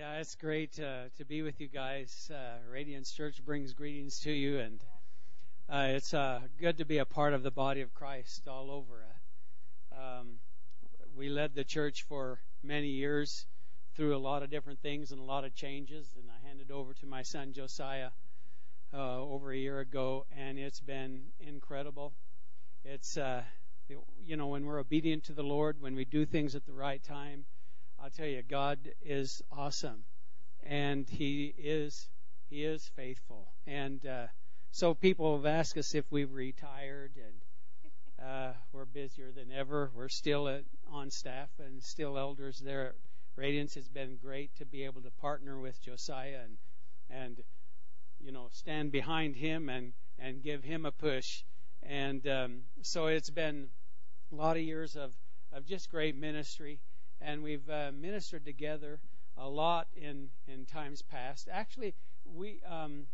Yeah, it's great uh, to be with you guys. Uh, Radiance Church brings greetings to you, and uh, it's uh, good to be a part of the body of Christ all over. Um, we led the church for many years through a lot of different things and a lot of changes, and I handed over to my son Josiah uh, over a year ago, and it's been incredible. It's uh, you know when we're obedient to the Lord, when we do things at the right time I'll tell you, God is awesome, and He is He is faithful. And uh, so people have asked us if we've retired, and uh, we're busier than ever. We're still at, on staff and still elders there Radiance. It's been great to be able to partner with Josiah and and you know stand behind him and and give him a push. And um, so it's been a lot of years of of just great ministry and we've uh, ministered together a lot in in times past. Actually, we um,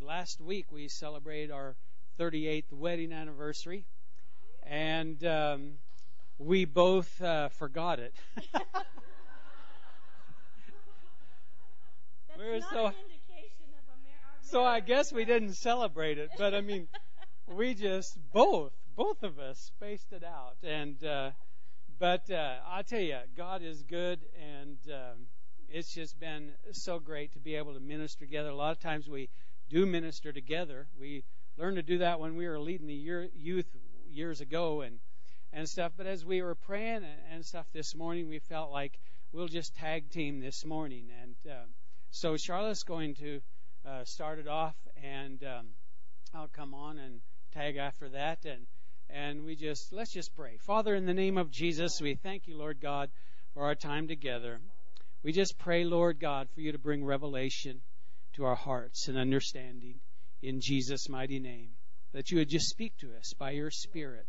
last week we celebrated our 38th wedding anniversary, and um, we both uh, forgot it. we were so so I guess we didn't celebrate it, but I mean, we just both both of us spaced it out, and uh, but uh, I tell you, God is good, and um, it's just been so great to be able to minister together. A lot of times we do minister together. We learned to do that when we were leading the year, youth years ago, and and stuff. But as we were praying and, and stuff this morning, we felt like we'll just tag team this morning, and uh, so Charlotte's going to uh, start it off, and um, I'll come on and tag after that, and and we just let's just pray. Father, in the name of Jesus, we thank you, Lord God, for our time together. We just pray, Lord God, for you to bring revelation to our hearts and understanding in Jesus' mighty name. That you would just speak to us by your Spirit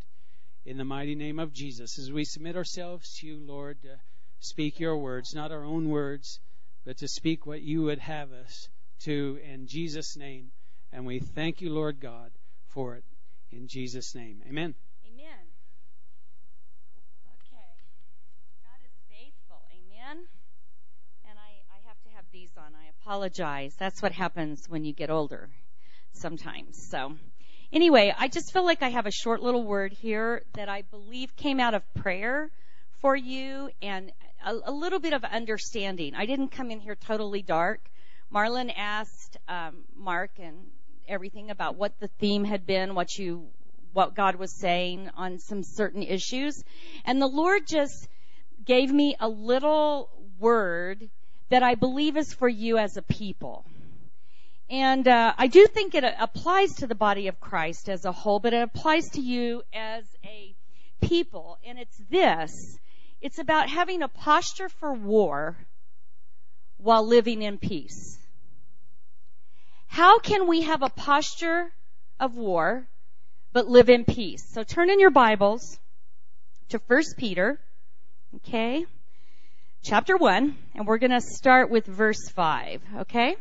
in the mighty name of Jesus. As we submit ourselves to you, Lord, to speak your words, not our own words, but to speak what you would have us to in Jesus' name. And we thank you, Lord God, for it. In Jesus' name. Amen. Amen. Okay. God is faithful. Amen. And I, I have to have these on. I apologize. That's what happens when you get older sometimes. So, anyway, I just feel like I have a short little word here that I believe came out of prayer for you and a, a little bit of understanding. I didn't come in here totally dark. Marlon asked um, Mark and everything about what the theme had been, what you, what God was saying on some certain issues. And the Lord just gave me a little word that I believe is for you as a people. And uh, I do think it applies to the body of Christ as a whole, but it applies to you as a people. And it's this. It's about having a posture for war while living in peace. How can we have a posture of war but live in peace? So turn in your Bibles to 1 Peter, okay? Chapter 1, and we're going to start with verse 5, okay?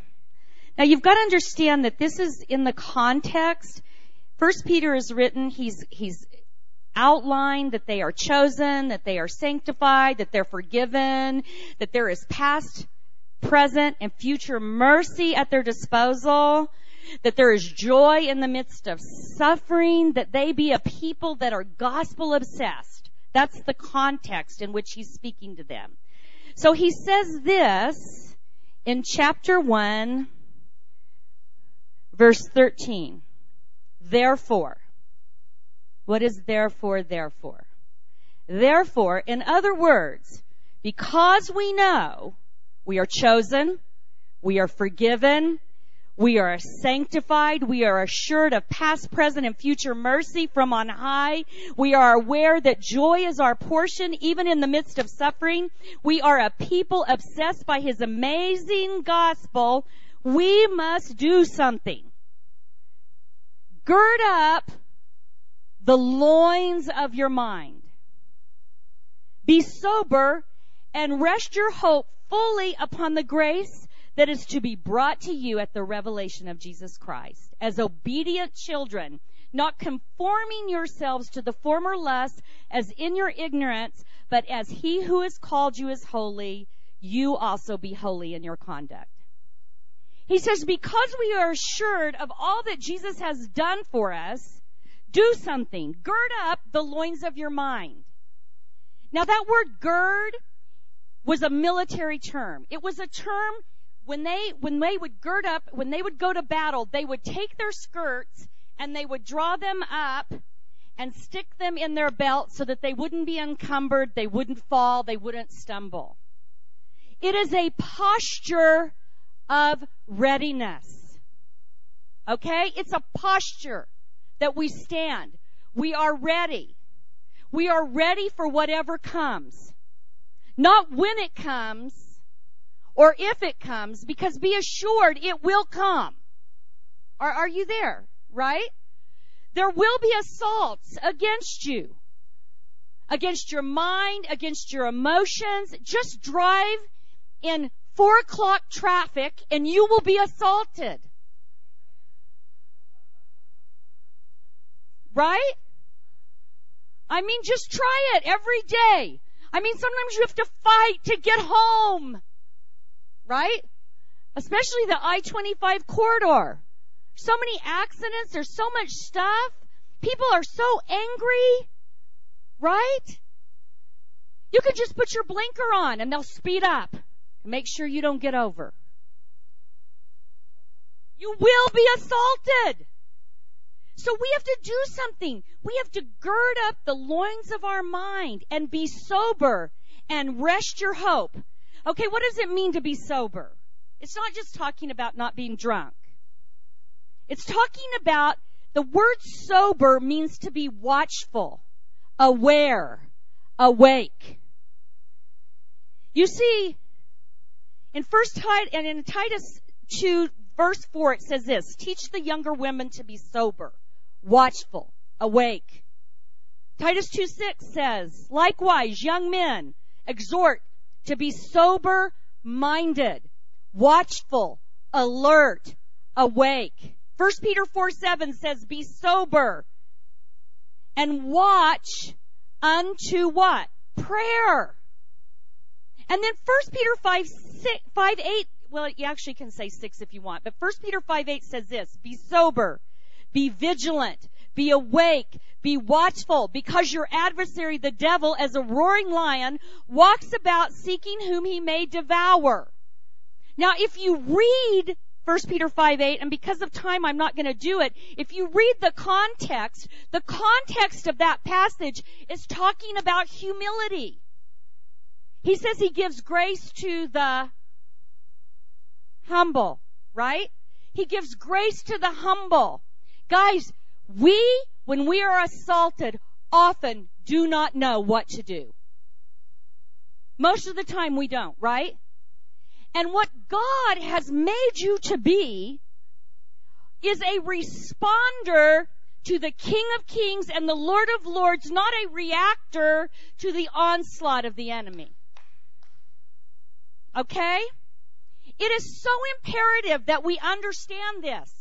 Now you've got to understand that this is in the context. First Peter is written, he's, he's outlined that they are chosen, that they are sanctified, that they're forgiven, that there is past present, and future mercy at their disposal, that there is joy in the midst of suffering, that they be a people that are gospel obsessed. That's the context in which he's speaking to them. So he says this in chapter 1, verse 13. Therefore. What is therefore, therefore? Therefore, in other words, because we know we are chosen. We are forgiven. We are sanctified. We are assured of past, present, and future mercy from on high. We are aware that joy is our portion even in the midst of suffering. We are a people obsessed by His amazing gospel. We must do something. Gird up the loins of your mind. Be sober and rest your hope fully upon the grace that is to be brought to you at the revelation of Jesus Christ. As obedient children, not conforming yourselves to the former lusts as in your ignorance, but as he who has called you is holy, you also be holy in your conduct. He says, because we are assured of all that Jesus has done for us, do something. Gird up the loins of your mind. Now that word gird was a military term. It was a term when they, when they would gird up, when they would go to battle, they would take their skirts and they would draw them up and stick them in their belt so that they wouldn't be encumbered, they wouldn't fall, they wouldn't stumble. It is a posture of readiness. Okay? It's a posture that we stand. We are ready. We are ready for whatever comes. Not when it comes or if it comes, because be assured it will come. Are, are you there? Right? There will be assaults against you. Against your mind, against your emotions. Just drive in four o'clock traffic and you will be assaulted. Right? I mean, just try it every day. I mean, sometimes you have to fight to get home. Right? Especially the I-25 corridor. So many accidents, there's so much stuff. People are so angry. Right? You can just put your blinker on and they'll speed up. Make sure you don't get over. You will be assaulted. So we have to do something. We have to gird up the loins of our mind and be sober and rest your hope. Okay, what does it mean to be sober? It's not just talking about not being drunk. It's talking about the word sober means to be watchful, aware, awake. You see, in first Titus, and in Titus 2 verse 4 it says this, teach the younger women to be sober, watchful, awake. Titus 2 6 says, likewise, young men, exhort to be sober minded, watchful, alert, awake. 1 Peter 4 7 says, be sober and watch unto what? Prayer. And then 1 Peter 5 six, 5 8, well, you actually can say 6 if you want, but 1 Peter 5 8 says this, be sober, be vigilant, be awake, be watchful, because your adversary, the devil, as a roaring lion, walks about seeking whom he may devour. Now, if you read 1 Peter 5 8, and because of time I'm not going to do it. If you read the context, the context of that passage is talking about humility. He says he gives grace to the humble, right? He gives grace to the humble. Guys, we, when we are assaulted, often do not know what to do. Most of the time we don't, right? And what God has made you to be is a responder to the King of Kings and the Lord of Lords, not a reactor to the onslaught of the enemy. Okay? It is so imperative that we understand this.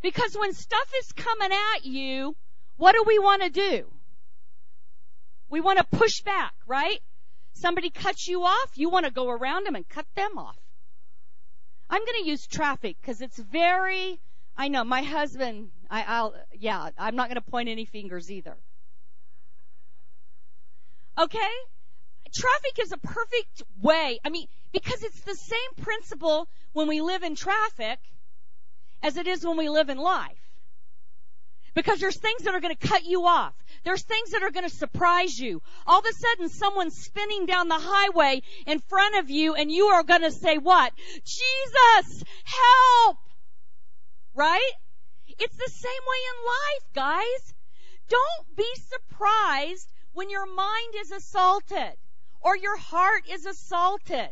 Because when stuff is coming at you, what do we want to do? We want to push back, right? Somebody cuts you off, you want to go around them and cut them off. I'm going to use traffic because it's very, I know my husband, I, I'll, yeah, I'm not going to point any fingers either. Okay? Traffic is a perfect way. I mean, because it's the same principle when we live in traffic as it is when we live in life. Because there's things that are going to cut you off. There's things that are going to surprise you. All of a sudden someone's spinning down the highway in front of you and you are going to say what? Jesus, help! Right? It's the same way in life, guys. Don't be surprised when your mind is assaulted or your heart is assaulted.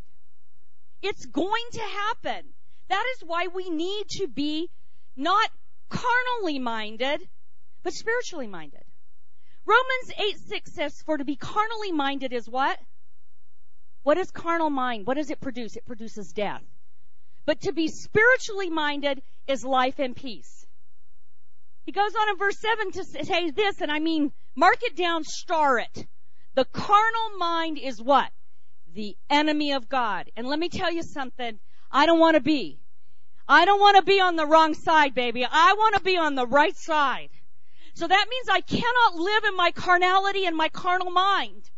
It's going to happen. That is why we need to be not carnally minded, but spiritually minded. Romans 8 6 says, For to be carnally minded is what? What is carnal mind? What does it produce? It produces death. But to be spiritually minded is life and peace. He goes on in verse 7 to say this, and I mean, mark it down, star it. The carnal mind is what? the enemy of God. And let me tell you something. I don't want to be. I don't want to be on the wrong side, baby. I want to be on the right side. So that means I cannot live in my carnality and my carnal mind.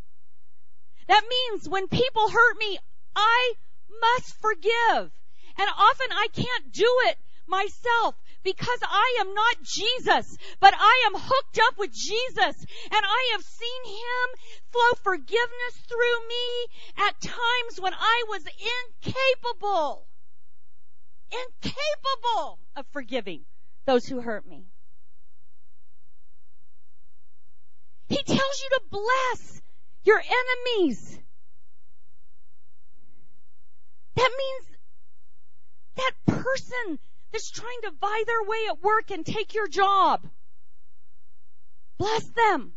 That means when people hurt me, I must forgive. And often I can't do it myself because I am not Jesus, but I am hooked up with Jesus and I have seen Him flow forgiveness through me at times when I was incapable, incapable of forgiving those who hurt me. He tells you to bless your enemies. That means that person that's trying to buy their way at work and take your job. Bless them.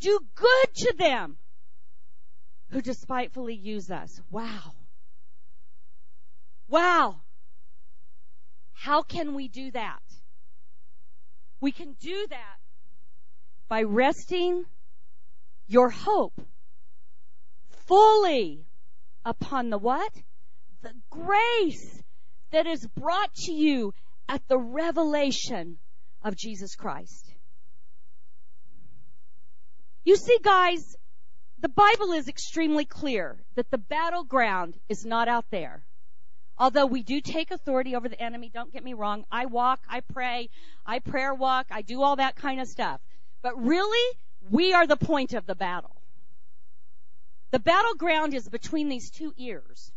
Do good to them who despitefully use us. Wow. Wow. How can we do that? We can do that by resting your hope fully upon the what? The grace that is brought to you at the revelation of Jesus Christ. You see, guys, the Bible is extremely clear that the battleground is not out there. Although we do take authority over the enemy, don't get me wrong. I walk, I pray, I prayer walk, I do all that kind of stuff. But really, we are the point of the battle. The battleground is between these two ears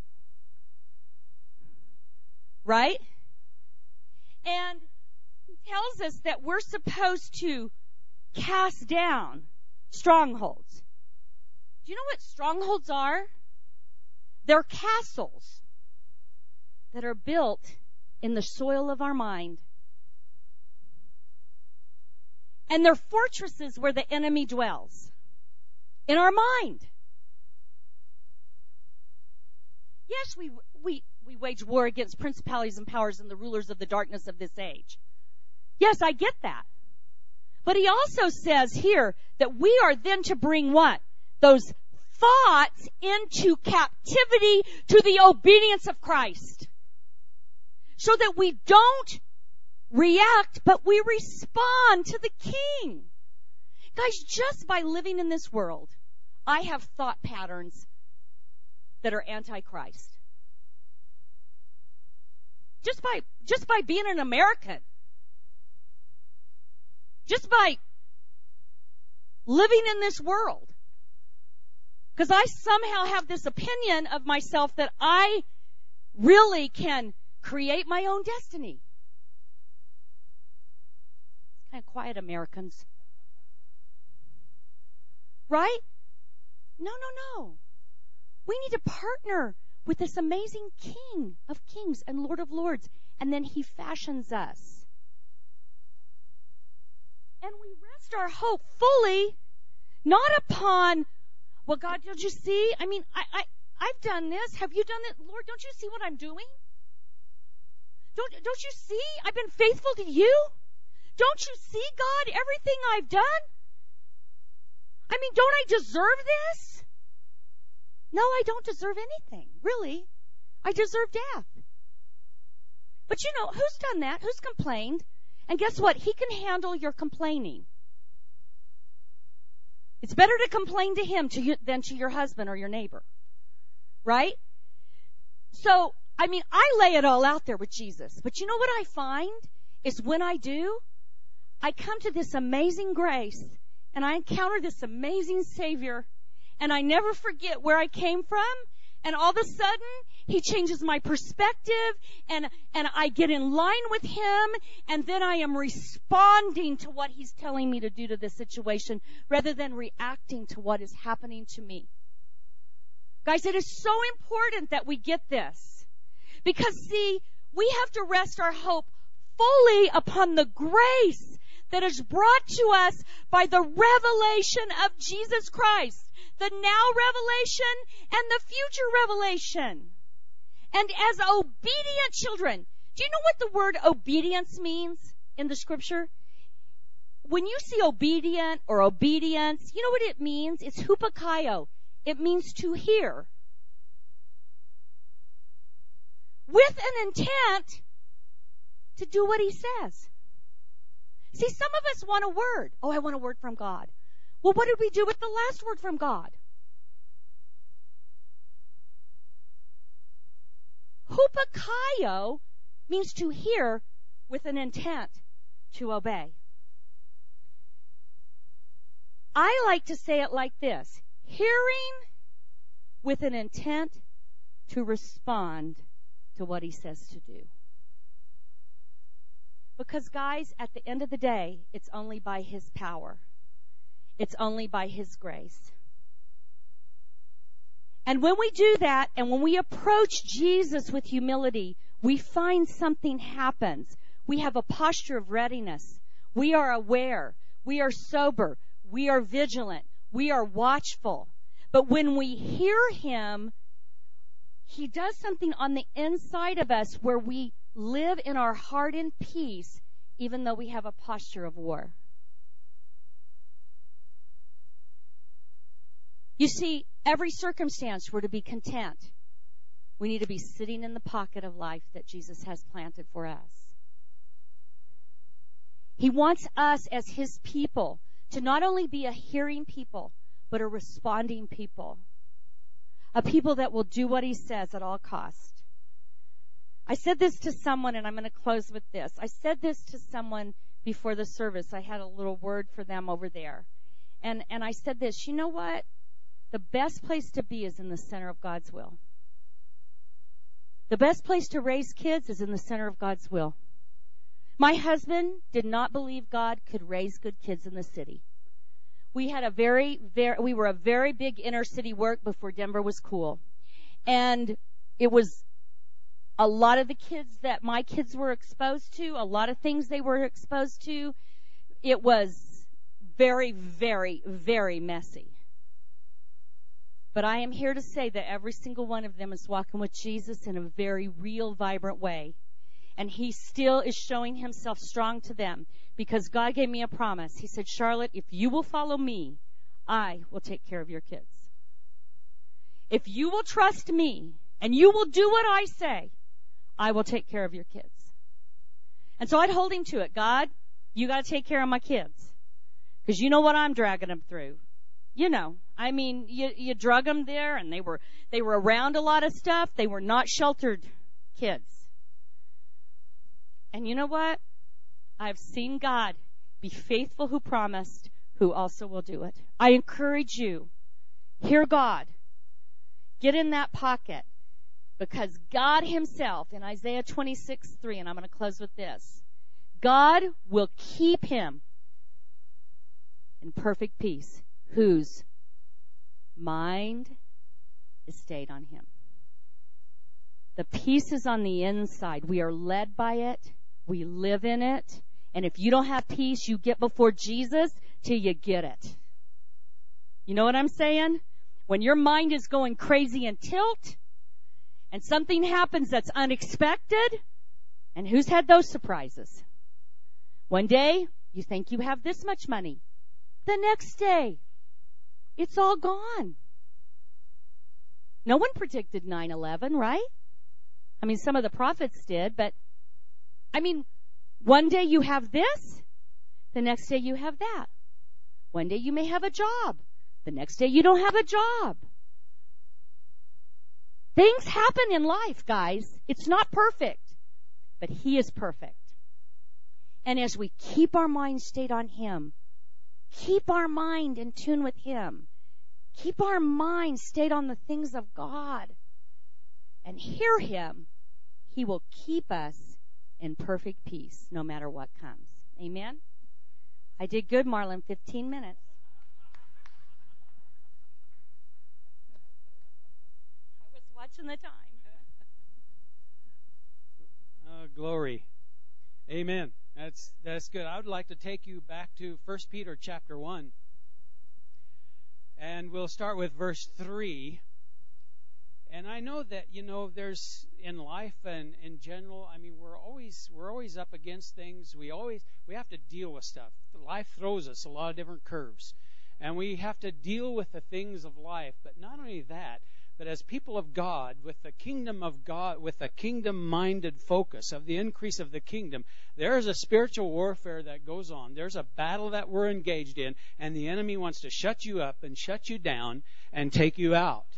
right? And he tells us that we're supposed to cast down strongholds. Do you know what strongholds are? They're castles that are built in the soil of our mind. And they're fortresses where the enemy dwells. In our mind. Yes, we, we, we wage war against principalities and powers and the rulers of the darkness of this age. Yes, I get that. But he also says here that we are then to bring what? Those thoughts into captivity to the obedience of Christ. So that we don't react, but we respond to the King. Guys, just by living in this world, I have thought patterns that are antichrist just by just by being an American. Just by living in this world. Because I somehow have this opinion of myself that I really can create my own destiny. Kind of quiet Americans. Right? No, no, no. We need to partner with this amazing King of kings and Lord of lords. And then he fashions us. And we rest our hope fully, not upon, well, God, don't you see? I mean, I, I, I've done this. Have you done it? Lord, don't you see what I'm doing? Don't, don't you see? I've been faithful to you. Don't you see, God, everything I've done? I mean, don't I deserve this? No, I don't deserve anything. Really. I deserve death. But you know, who's done that? Who's complained? And guess what? He can handle your complaining. It's better to complain to him to you, than to your husband or your neighbor. Right? So, I mean, I lay it all out there with Jesus. But you know what I find? Is when I do, I come to this amazing grace and I encounter this amazing Savior and I never forget where I came from. And all of a sudden, he changes my perspective and, and I get in line with him and then I am responding to what he's telling me to do to this situation rather than reacting to what is happening to me. Guys, it is so important that we get this. Because see, we have to rest our hope fully upon the grace that is brought to us by the revelation of Jesus Christ the now revelation and the future revelation. And as obedient children, do you know what the word obedience means in the scripture? When you see obedient or obedience, you know what it means? It's hupakouo. it means to hear. With an intent to do what he says. See, some of us want a word. Oh, I want a word from God. Well, what did we do with the last word from God? Hupakouo means to hear with an intent to obey. I like to say it like this hearing with an intent to respond to what he says to do. Because, guys, at the end of the day, it's only by his power, it's only by his grace. And when we do that, and when we approach Jesus with humility, we find something happens. We have a posture of readiness. We are aware. We are sober. We are vigilant. We are watchful. But when we hear Him, He does something on the inside of us where we live in our heart in peace, even though we have a posture of war. You see, every circumstance we're to be content. We need to be sitting in the pocket of life that Jesus has planted for us. He wants us as His people to not only be a hearing people, but a responding people. A people that will do what He says at all cost. I said this to someone, and I'm going to close with this. I said this to someone before the service. I had a little word for them over there. And, and I said this, you know what? The best place to be is in the center of God's will. The best place to raise kids is in the center of God's will. My husband did not believe God could raise good kids in the city. We had a very, very, we were a very big inner city work before Denver was cool. And it was a lot of the kids that my kids were exposed to, a lot of things they were exposed to, it was very, very, very messy. But I am here to say that every single one of them is walking with Jesus in a very real, vibrant way. And he still is showing himself strong to them because God gave me a promise. He said, Charlotte, if you will follow me, I will take care of your kids. If you will trust me and you will do what I say, I will take care of your kids. And so I'd hold him to it. God, you got to take care of my kids. Because you know what I'm dragging them through you know, I mean, you you drug them there, and they were they were around a lot of stuff. They were not sheltered kids. And you know what? I've seen God be faithful who promised, who also will do it. I encourage you, hear God. Get in that pocket. Because God Himself, in Isaiah 26, 3, and I'm going to close with this God will keep him in perfect peace whose mind is stayed on Him. The peace is on the inside. We are led by it. We live in it. And if you don't have peace, you get before Jesus till you get it. You know what I'm saying? When your mind is going crazy and tilt, and something happens that's unexpected, and who's had those surprises? One day, you think you have this much money. The next day, it's all gone. No one predicted 9-11, right? I mean, some of the prophets did, but I mean, one day you have this, the next day you have that. One day you may have a job, the next day you don't have a job. Things happen in life, guys. It's not perfect, but He is perfect. And as we keep our mind stayed on Him, keep our mind in tune with Him, Keep our mind stayed on the things of God and hear Him. He will keep us in perfect peace no matter what comes. Amen? I did good, Marlon. 15 minutes. I was watching the time. Uh, glory. Amen. That's that's good. I would like to take you back to 1 Peter chapter 1. And we'll start with verse 3. And I know that, you know, there's in life and in general, I mean, we're always we're always up against things. We always we have to deal with stuff. Life throws us a lot of different curves. and we have to deal with the things of life. But not only that, but as people of God, with the kingdom of God, with a kingdom minded focus of the increase of the kingdom, there is a spiritual warfare that goes on. There's a battle that we're engaged in, and the enemy wants to shut you up and shut you down and take you out.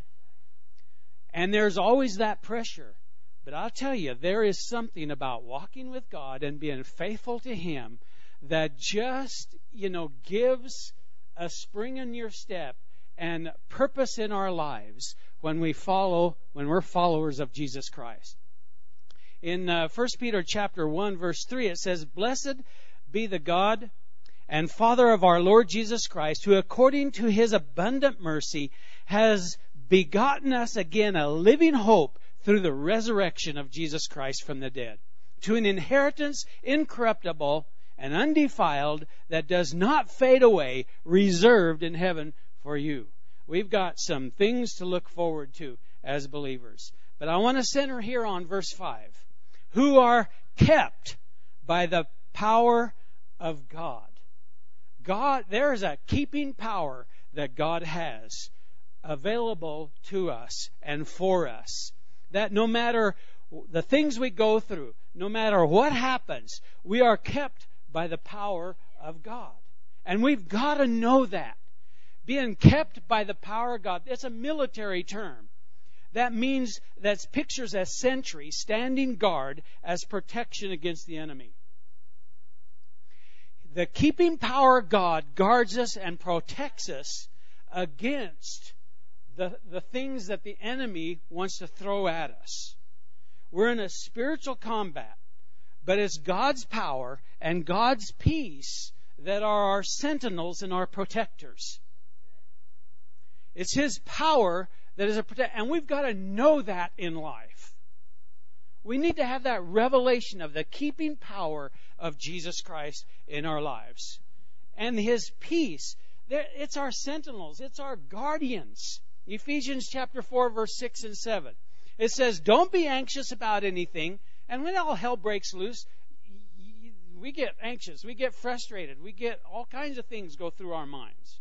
And there's always that pressure. But I'll tell you, there is something about walking with God and being faithful to Him that just, you know, gives a spring in your step and purpose in our lives when we follow, when we're followers of Jesus Christ. In uh, 1 Peter chapter 1 verse 3 it says, Blessed be the God and Father of our Lord Jesus Christ, who according to his abundant mercy has begotten us again a living hope through the resurrection of Jesus Christ from the dead, to an inheritance incorruptible and undefiled that does not fade away, reserved in heaven for you. We've got some things to look forward to as believers. But I want to center here on verse 5. Who are kept by the power of God. God, there is a keeping power that God has available to us and for us. That no matter the things we go through, no matter what happens, we are kept by the power of God. And we've got to know that. Being kept by the power of God. It's a military term. That means that pictures a sentry standing guard as protection against the enemy. The keeping power of God guards us and protects us against the, the things that the enemy wants to throw at us. We're in a spiritual combat, but it's God's power and God's peace that are our sentinels and our protectors. It's His power that is a protect, and we've got to know that in life. We need to have that revelation of the keeping power of Jesus Christ in our lives. And His peace. It's our sentinels. It's our guardians. Ephesians chapter 4 verse 6 and 7. It says, don't be anxious about anything. And when all hell breaks loose, we get anxious. We get frustrated. We get all kinds of things go through our minds.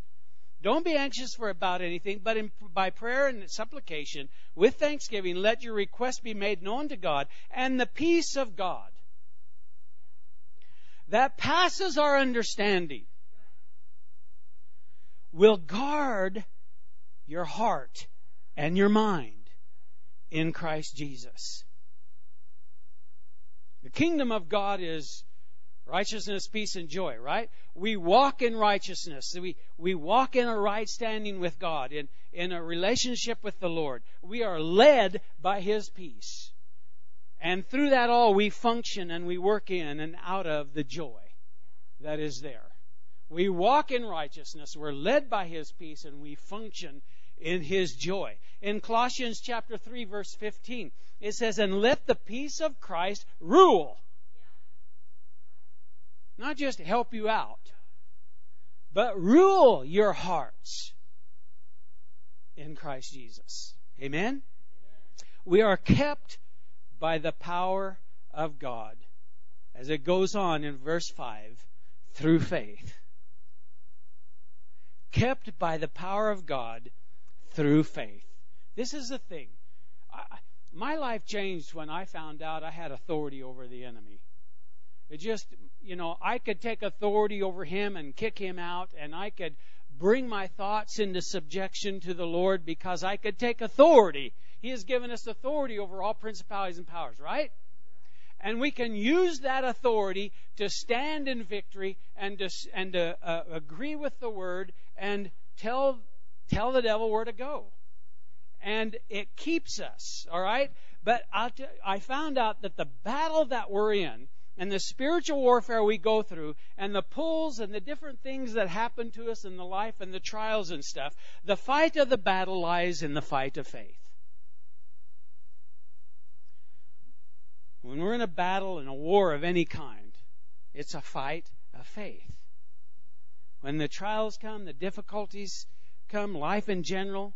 Don't be anxious for about anything, but in, by prayer and supplication, with thanksgiving, let your request be made known to God, and the peace of God that passes our understanding will guard your heart and your mind in Christ Jesus. The kingdom of God is Righteousness, peace, and joy, right? We walk in righteousness. We, we walk in a right standing with God, in, in a relationship with the Lord. We are led by His peace. And through that all, we function and we work in and out of the joy that is there. We walk in righteousness. We're led by His peace and we function in His joy. In Colossians chapter 3 verse 15, it says, And let the peace of Christ rule not just help you out, but rule your hearts in Christ Jesus. Amen? We are kept by the power of God. As it goes on in verse 5, through faith. Kept by the power of God through faith. This is the thing. I, my life changed when I found out I had authority over the enemy. It just, you know, I could take authority over him and kick him out, and I could bring my thoughts into subjection to the Lord because I could take authority. He has given us authority over all principalities and powers, right? And we can use that authority to stand in victory and to, and to uh, agree with the word and tell, tell the devil where to go. And it keeps us, all right? But I found out that the battle that we're in and the spiritual warfare we go through and the pulls and the different things that happen to us in the life and the trials and stuff, the fight of the battle lies in the fight of faith. When we're in a battle and a war of any kind, it's a fight of faith. When the trials come, the difficulties come, life in general,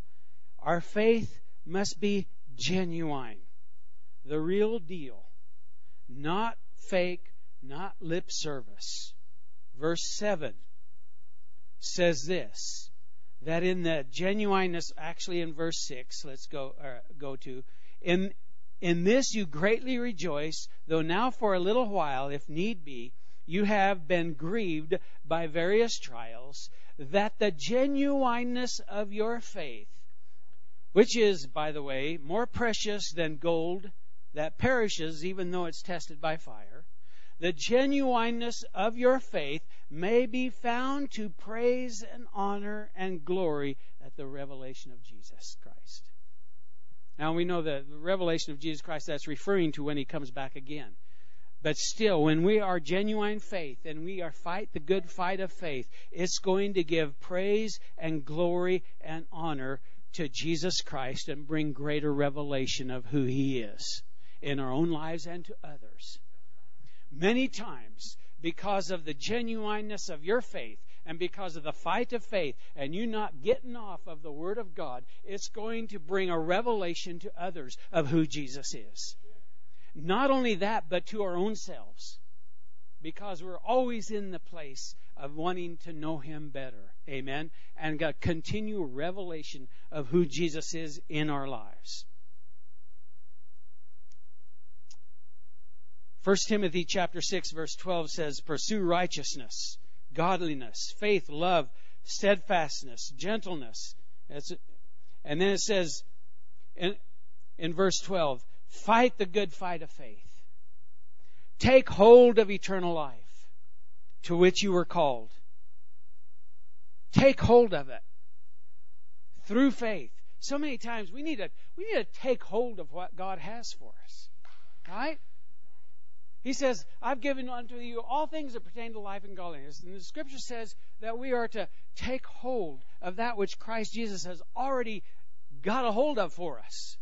our faith must be genuine, the real deal, not fake, not lip service. Verse 7 says this that in the genuineness, actually in verse 6, let's go, uh, go to, in, in this you greatly rejoice, though now for a little while, if need be, you have been grieved by various trials, that the genuineness of your faith, which is, by the way, more precious than gold that perishes even though it's tested by fire, the genuineness of your faith may be found to praise and honor and glory at the revelation of Jesus Christ. Now we know that the revelation of Jesus Christ that's referring to when he comes back again. But still, when we are genuine faith and we are fight the good fight of faith, it's going to give praise and glory and honor to Jesus Christ and bring greater revelation of who he is in our own lives and to others. Many times, because of the genuineness of your faith and because of the fight of faith and you not getting off of the Word of God, it's going to bring a revelation to others of who Jesus is. Not only that, but to our own selves. Because we're always in the place of wanting to know Him better. Amen. And a continual revelation of who Jesus is in our lives. 1 Timothy chapter 6 verse 12 says, Pursue righteousness, godliness, faith, love, steadfastness, gentleness. And then it says in, in verse 12, Fight the good fight of faith. Take hold of eternal life to which you were called. Take hold of it through faith. So many times we need to we need to take hold of what God has for us. Right? He says, I've given unto you all things that pertain to life and godliness. And the scripture says that we are to take hold of that which Christ Jesus has already got a hold of for us.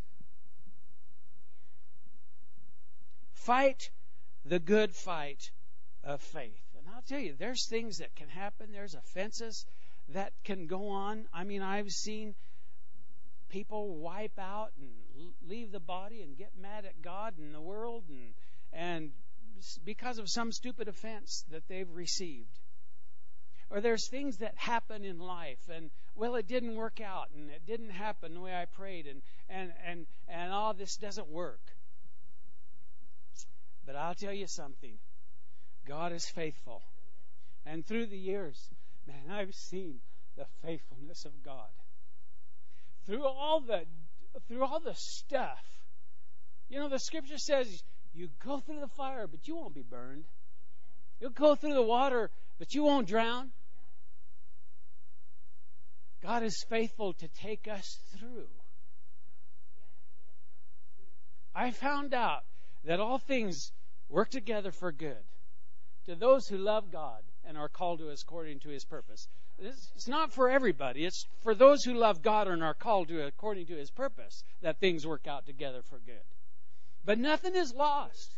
Fight the good fight of faith. And I'll tell you, there's things that can happen, there's offenses that can go on. I mean, I've seen people wipe out and leave the body and get mad at God and the world and and because of some stupid offense that they've received. Or there's things that happen in life and well it didn't work out and it didn't happen the way I prayed and and and and all this doesn't work. But I'll tell you something. God is faithful. And through the years, man, I've seen the faithfulness of God. Through all the through all the stuff. You know, the scripture says you go through the fire, but you won't be burned. You'll go through the water, but you won't drown. God is faithful to take us through. I found out that all things work together for good to those who love God and are called to us according to his purpose. It's not for everybody. It's for those who love God and are called to according to his purpose that things work out together for good. But nothing is lost.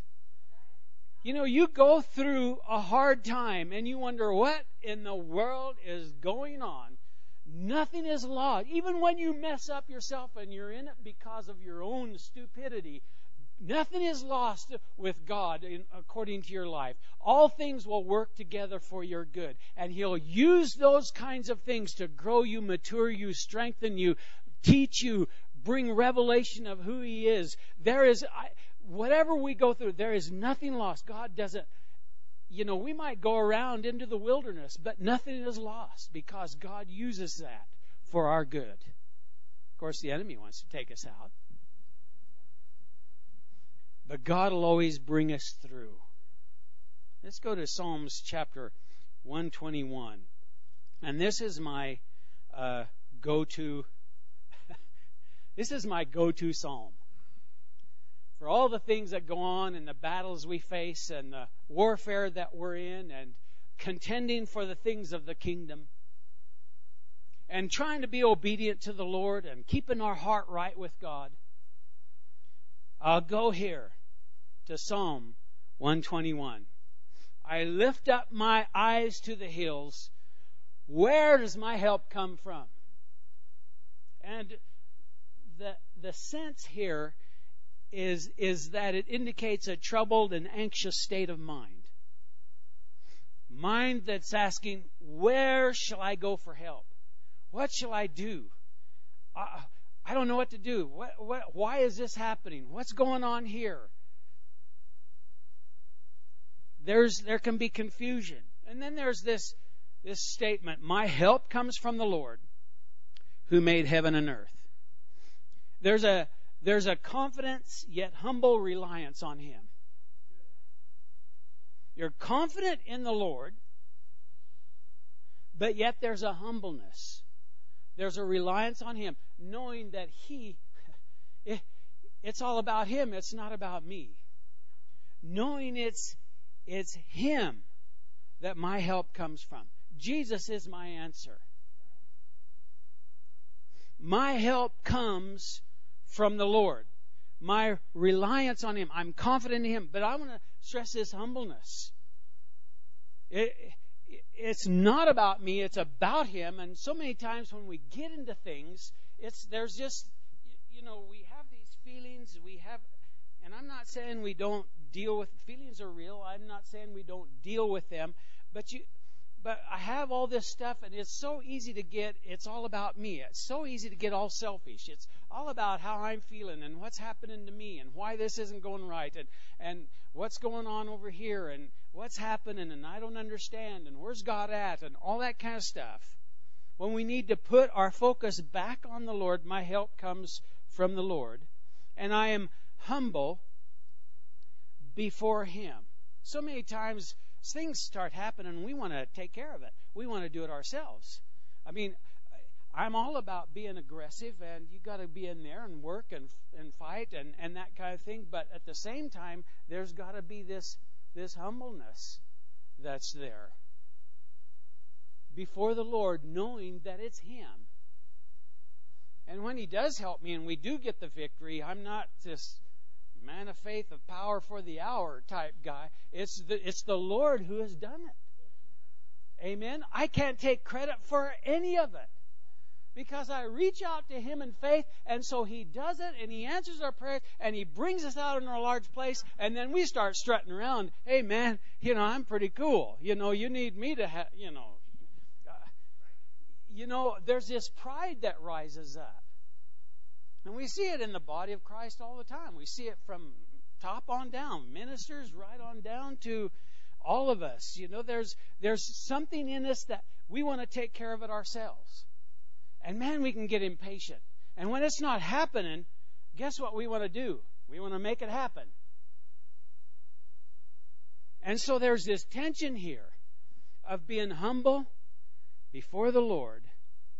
You know, you go through a hard time and you wonder what in the world is going on. Nothing is lost. Even when you mess up yourself and you're in it because of your own stupidity, nothing is lost with God in, according to your life. All things will work together for your good. And He'll use those kinds of things to grow you, mature you, strengthen you, teach you, bring revelation of who He is. There is, whatever we go through, there is nothing lost. God doesn't, you know, we might go around into the wilderness, but nothing is lost because God uses that for our good. Of course, the enemy wants to take us out. But God will always bring us through. Let's go to Psalms chapter 121. And this is my uh, go to this is my go to psalm. For all the things that go on and the battles we face and the warfare that we're in and contending for the things of the kingdom and trying to be obedient to the Lord and keeping our heart right with God. I'll go here to Psalm 121. I lift up my eyes to the hills. Where does my help come from? And the, the sense here is, is that it indicates a troubled and anxious state of mind. Mind that's asking, where shall I go for help? What shall I do? Uh, I don't know what to do. What, what, why is this happening? What's going on here? There's, there can be confusion. And then there's this, this statement, my help comes from the Lord who made heaven and earth. There's a, there's a confidence yet humble reliance on Him. You're confident in the Lord, but yet there's a humbleness. There's a reliance on Him, knowing that He, it, it's all about Him, it's not about me. Knowing it's, it's Him that my help comes from. Jesus is my answer. My help comes from the Lord. My reliance on Him. I'm confident in Him. But I want to stress this humbleness. It, it's not about me, it's about Him. And so many times when we get into things, it's there's just, you know, we have these feelings, we have, and I'm not saying we don't deal with feelings are real. I'm not saying we don't deal with them, but you, but I have all this stuff, and it's so easy to get. It's all about me. It's so easy to get all selfish. It's all about how I'm feeling and what's happening to me and why this isn't going right and and what's going on over here and what's happening and I don't understand and where's God at and all that kind of stuff. When we need to put our focus back on the Lord, my help comes from the Lord, and I am humble before Him. So many times things start happening, and we want to take care of it. We want to do it ourselves. I mean, I'm all about being aggressive, and you got to be in there and work and and fight and and that kind of thing. But at the same time, there's got to be this this humbleness that's there before the Lord, knowing that it's Him. And when He does help me, and we do get the victory, I'm not just man of faith of power for the hour type guy. It's the, it's the Lord who has done it. Amen. I can't take credit for any of it because I reach out to Him in faith, and so He does it, and He answers our prayers, and He brings us out in our large place, and then we start strutting around. Hey, man, you know I'm pretty cool. You know, you need me to have, you know, uh, you know, there's this pride that rises up. And we see it in the body of Christ all the time. We see it from top on down, ministers right on down to all of us. You know, there's there's something in us that we want to take care of it ourselves. And man, we can get impatient. And when it's not happening, guess what we want to do? We want to make it happen. And so there's this tension here of being humble before the Lord,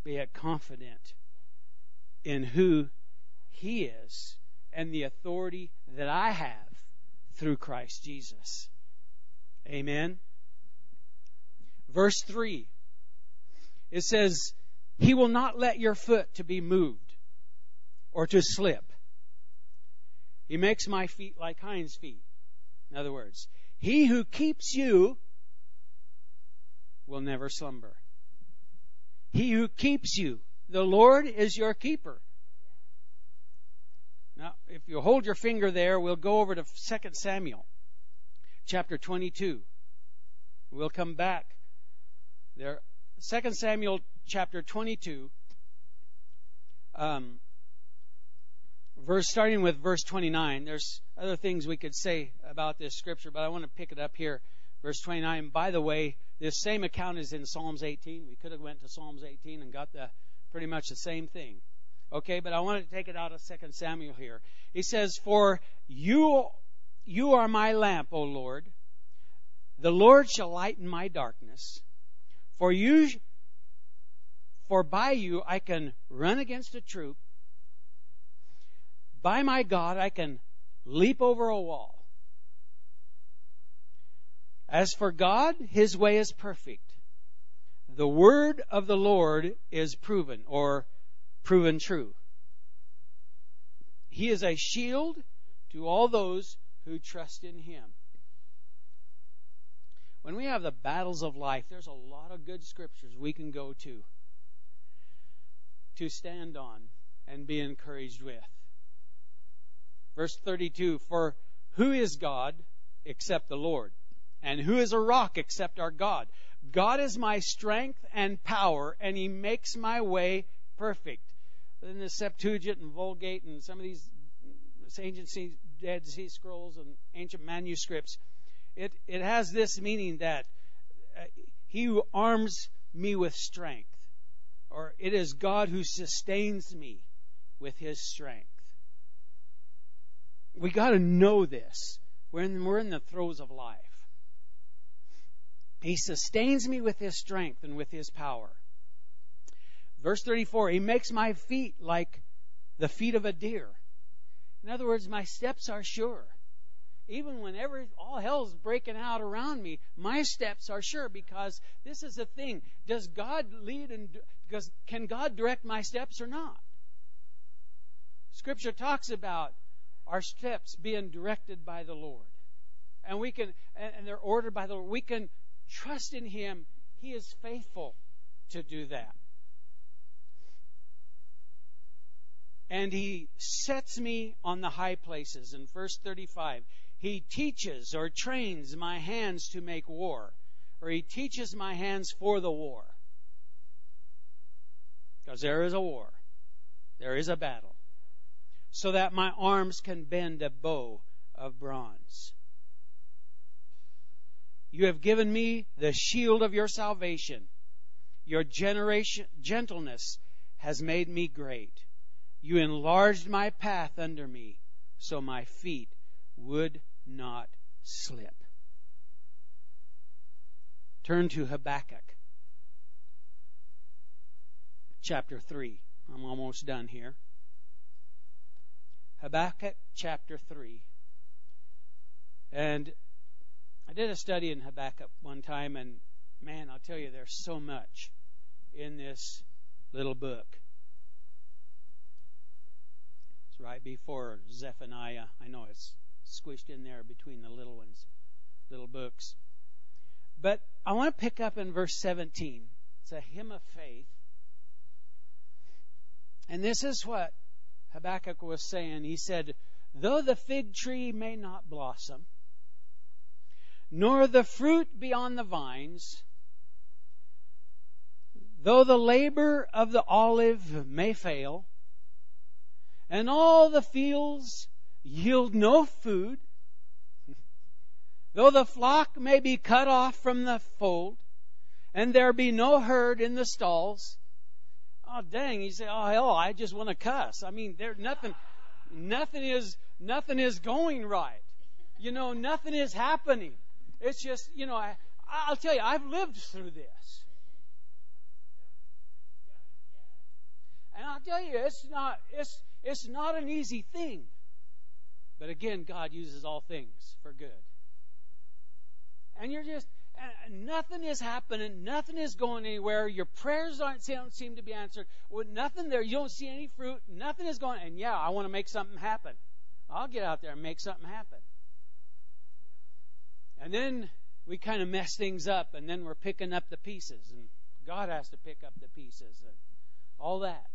be it confident in who he is and the authority that I have through Christ Jesus. Amen. Verse 3. It says, He will not let your foot to be moved or to slip. He makes my feet like hinds' feet. In other words, He who keeps you will never slumber. He who keeps you, the Lord is your keeper. Now, if you hold your finger there, we'll go over to 2 Samuel chapter 22. We'll come back there. 2 Samuel chapter 22, um, verse starting with verse 29. There's other things we could say about this scripture, but I want to pick it up here. Verse 29. By the way, this same account is in Psalms 18. We could have went to Psalms 18 and got the pretty much the same thing. Okay, but I want to take it out of 2 Samuel here. He says, For you, you are my lamp, O Lord. The Lord shall lighten my darkness. For you, for by you I can run against a troop. By my God I can leap over a wall. As for God, his way is perfect. The word of the Lord is proven, or proven true. He is a shield to all those who trust in Him. When we have the battles of life, there's a lot of good scriptures we can go to to stand on and be encouraged with. Verse 32 For who is God except the Lord? And who is a rock except our God? God is my strength and power, and He makes my way perfect. In the Septuagint and Vulgate and some of these ancient Dead Sea Scrolls and ancient manuscripts, it, it has this meaning that uh, He who arms me with strength, or it is God who sustains me with His strength. We got to know this. We're in, we're in the throes of life. He sustains me with His strength and with His power. Verse 34 He makes my feet like the feet of a deer. In other words, my steps are sure. Even whenever all hell's breaking out around me, my steps are sure because this is the thing. Does God lead and because can God direct my steps or not? Scripture talks about our steps being directed by the Lord. And we can and they're ordered by the Lord. We can trust in him. He is faithful to do that. and he sets me on the high places. In verse 35, he teaches or trains my hands to make war, or he teaches my hands for the war. Because there is a war, there is a battle, so that my arms can bend a bow of bronze. You have given me the shield of your salvation. Your generation, gentleness has made me great. You enlarged my path under me so my feet would not slip. Turn to Habakkuk chapter 3. I'm almost done here. Habakkuk chapter 3. And I did a study in Habakkuk one time, and man, I'll tell you, there's so much in this little book. It's right before Zephaniah. I know it's squished in there between the little ones, little books. But I want to pick up in verse 17. It's a hymn of faith. And this is what Habakkuk was saying. He said, Though the fig tree may not blossom, nor the fruit be on the vines, though the labor of the olive may fail, and all the fields yield no food, though the flock may be cut off from the fold, and there be no herd in the stalls. Oh dang, you say, oh hell, I just want to cuss. I mean, there nothing nothing is nothing is going right. You know, nothing is happening. It's just, you know, I I'll tell you, I've lived through this. And I'll tell you, it's not it's it's not an easy thing. But again, God uses all things for good. And you're just, nothing is happening. Nothing is going anywhere. Your prayers aren't, don't seem to be answered. With nothing there, you don't see any fruit. Nothing is going. And yeah, I want to make something happen. I'll get out there and make something happen. And then we kind of mess things up, and then we're picking up the pieces, and God has to pick up the pieces, and all that.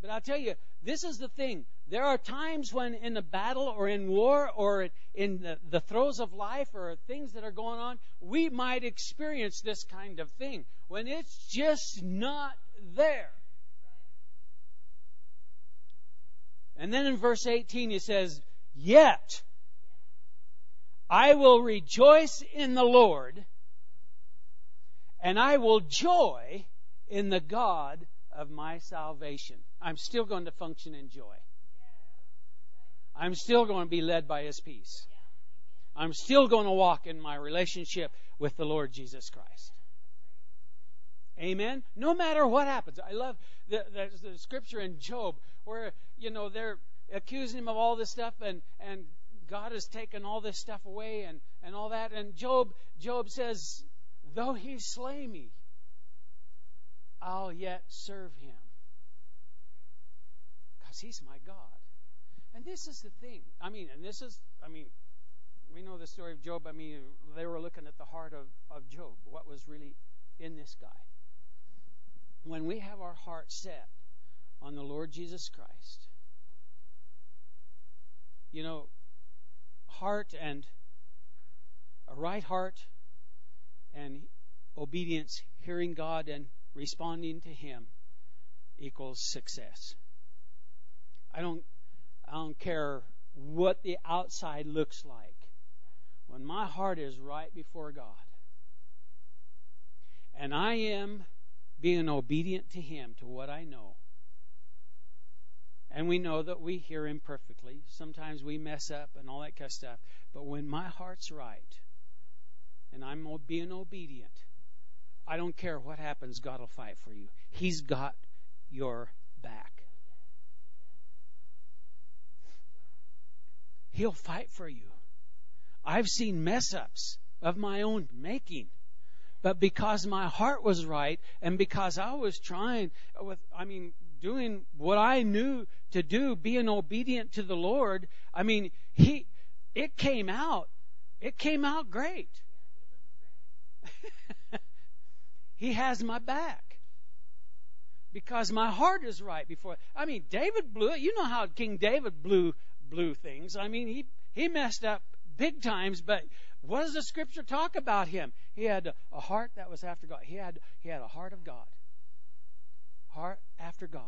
But I'll tell you, this is the thing. There are times when in a battle or in war or in the, the throes of life or things that are going on, we might experience this kind of thing when it's just not there. And then in verse 18 he says, Yet I will rejoice in the Lord, and I will joy in the God of my salvation. I'm still going to function in joy. I'm still going to be led by His peace. I'm still going to walk in my relationship with the Lord Jesus Christ. Amen. No matter what happens. I love the, the, the scripture in Job where, you know, they're accusing him of all this stuff and, and God has taken all this stuff away and, and all that. And Job, Job says, though he slay me, I'll yet serve him because He's my God. And this is the thing. I mean, and this is, I mean, we know the story of Job. I mean, they were looking at the heart of, of Job, what was really in this guy. When we have our heart set on the Lord Jesus Christ, you know, heart and a right heart and obedience, hearing God and responding to Him equals success. I don't, I don't care what the outside looks like. When my heart is right before God, and I am being obedient to Him, to what I know, and we know that we hear Him perfectly. Sometimes we mess up and all that kind of stuff. But when my heart's right, and I'm being obedient, I don't care what happens, God will fight for you. He's got your back. He'll fight for you. I've seen mess ups of my own making. But because my heart was right and because I was trying with, I mean, doing what I knew to do, being obedient to the Lord, I mean, he, it came out. It came out great. he has my back because my heart is right before. I mean, David blew it. You know how King David blew blew things. I mean, he he messed up big times, but what does the scripture talk about him? He had a heart that was after God. He had he had a heart of God. Heart after God.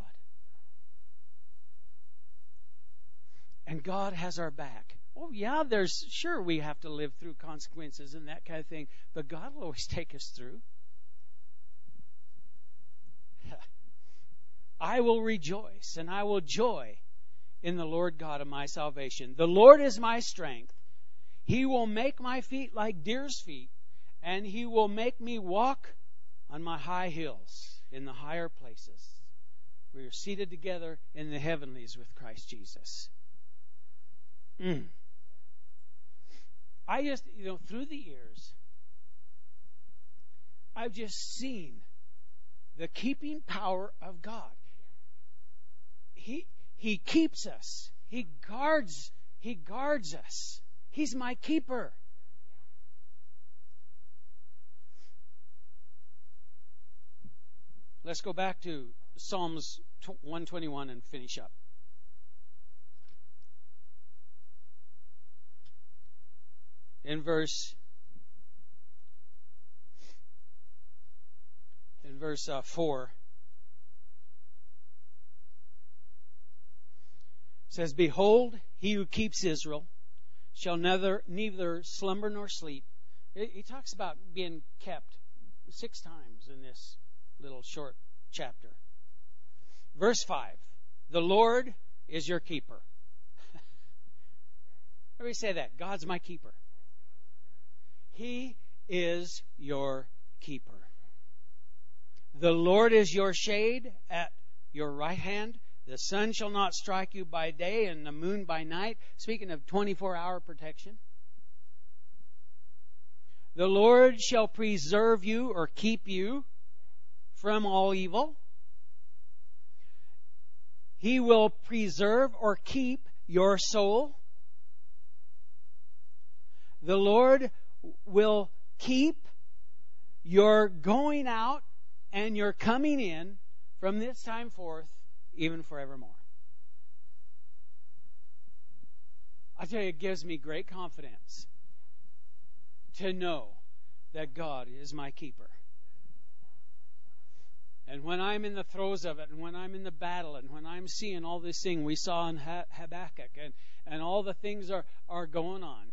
And God has our back. Oh yeah, there's sure we have to live through consequences and that kind of thing, but God will always take us through. I will rejoice and I will joy in the Lord God of my salvation. The Lord is my strength. He will make my feet like deer's feet, and he will make me walk on my high hills in the higher places. We are seated together in the heavenlies with Christ Jesus. Mm. I just, you know, through the years, I've just seen the keeping power of God. He he keeps us. He guards he guards us. He's my keeper. Let's go back to Psalms 121 and finish up. In verse in verse uh, 4 says behold he who keeps Israel shall neither neither slumber nor sleep. He talks about being kept six times in this little short chapter. Verse 5 The Lord is your keeper. Everybody say that. God's my keeper. He is your keeper. The Lord is your shade at your right hand. The sun shall not strike you by day and the moon by night. Speaking of 24 hour protection. The Lord shall preserve you or keep you from all evil. He will preserve or keep your soul. The Lord will keep your going out and your coming in from this time forth even forevermore. I tell you, it gives me great confidence to know that God is my keeper. And when I'm in the throes of it, and when I'm in the battle, and when I'm seeing all this thing we saw in Habakkuk, and, and all the things are, are going on,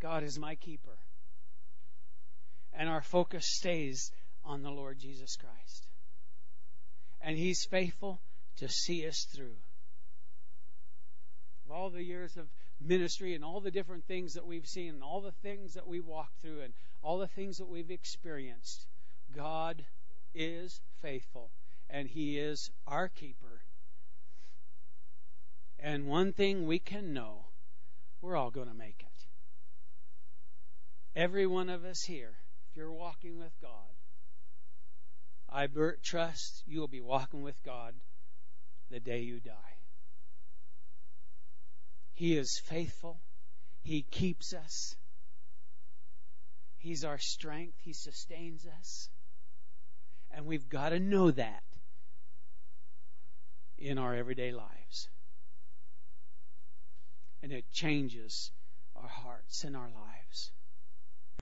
God is my keeper. And our focus stays on the Lord Jesus Christ and He's faithful to see us through. Of all the years of ministry and all the different things that we've seen and all the things that we've walked through and all the things that we've experienced, God is faithful and He is our keeper. And one thing we can know we're all going to make it. Every one of us here, if you're walking with God, I trust you will be walking with God the day you die. He is faithful. He keeps us. He's our strength. He sustains us. And we've got to know that in our everyday lives. And it changes our hearts and our lives.